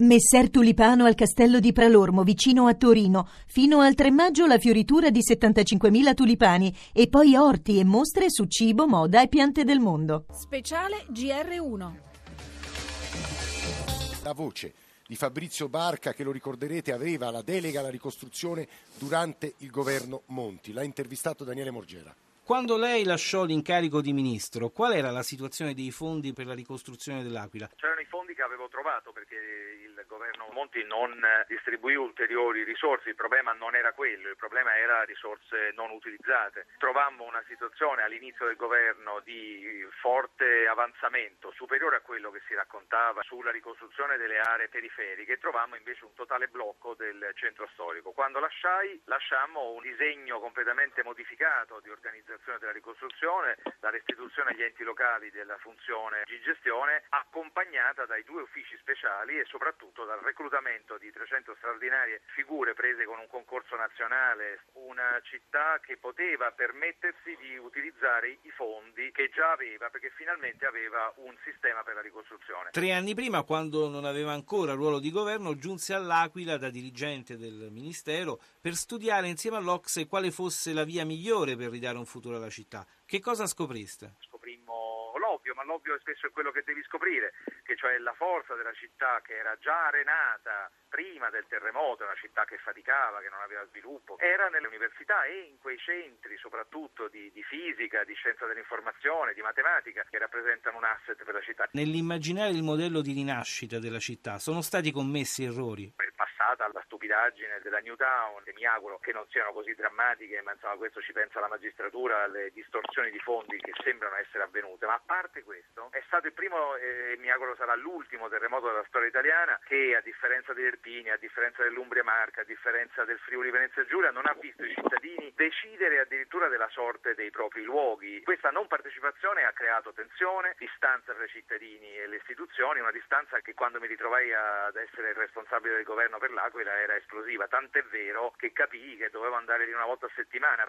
Messer Tulipano al castello di Pralormo, vicino a Torino. Fino al 3 maggio la fioritura di 75.000 tulipani e poi orti e mostre su cibo, moda e piante del mondo. Speciale GR1. La voce di Fabrizio Barca, che lo ricorderete, aveva la delega alla ricostruzione durante il governo Monti. L'ha intervistato Daniele Morgera. Quando lei lasciò l'incarico di ministro, qual era la situazione dei fondi per la ricostruzione dell'Aquila? C'erano i fondi che avevo trovato perché il governo Monti non distribuì ulteriori risorse, il problema non era quello, il problema era risorse non utilizzate. Trovammo una situazione all'inizio del governo di forte avanzamento, superiore a quello che si raccontava sulla ricostruzione delle aree periferiche, trovammo invece un totale blocco del centro storico. Quando lasciai, lasciammo un disegno completamente modificato di organizzazione realizzazione della ricostruzione, la restituzione agli enti locali della funzione di gestione, accompagnata dai due uffici speciali e soprattutto dal reclutamento di 300 straordinarie figure prese con un concorso nazionale, una città che poteva permettersi di utilizzare i fondi che già aveva perché finalmente aveva un sistema per la ricostruzione. Tre anni prima, quando non aveva ancora ruolo di governo, giunse all'Aquila da dirigente del Ministero per studiare insieme all'Ocse quale fosse la via migliore per ridare un futuro cultura della città. Che cosa scopriste? Scoprimmo l'ovvio, ma l'ovvio spesso è quello che devi scoprire, che cioè la forza della città che era già arenata prima del terremoto, una città che faticava, che non aveva sviluppo, era nelle università e in quei centri soprattutto di, di fisica, di scienza dell'informazione, di matematica, che rappresentano un asset per la città. Nell'immaginare il modello di rinascita della città sono stati commessi errori? Stata la stupidaggine della Newtown, e mi auguro che non siano così drammatiche, ma insomma questo ci pensa la magistratura, alle distorsioni di fondi che sembrano essere avvenute, ma a parte questo è stato il primo e mi auguro sarà l'ultimo terremoto della storia italiana che a differenza degli Irpini, a differenza dell'Umbria Marca, a differenza del Friuli Venezia Giulia non ha visto i cittadini decidere addirittura della sorte dei propri luoghi. Questa non partecipazione ha creato tensione, distanza tra i cittadini e le istituzioni, una distanza che quando mi ritrovai ad essere il responsabile del governo per l'Aquila era esplosiva, tant'è vero che capii che dovevo andare di una volta a settimana.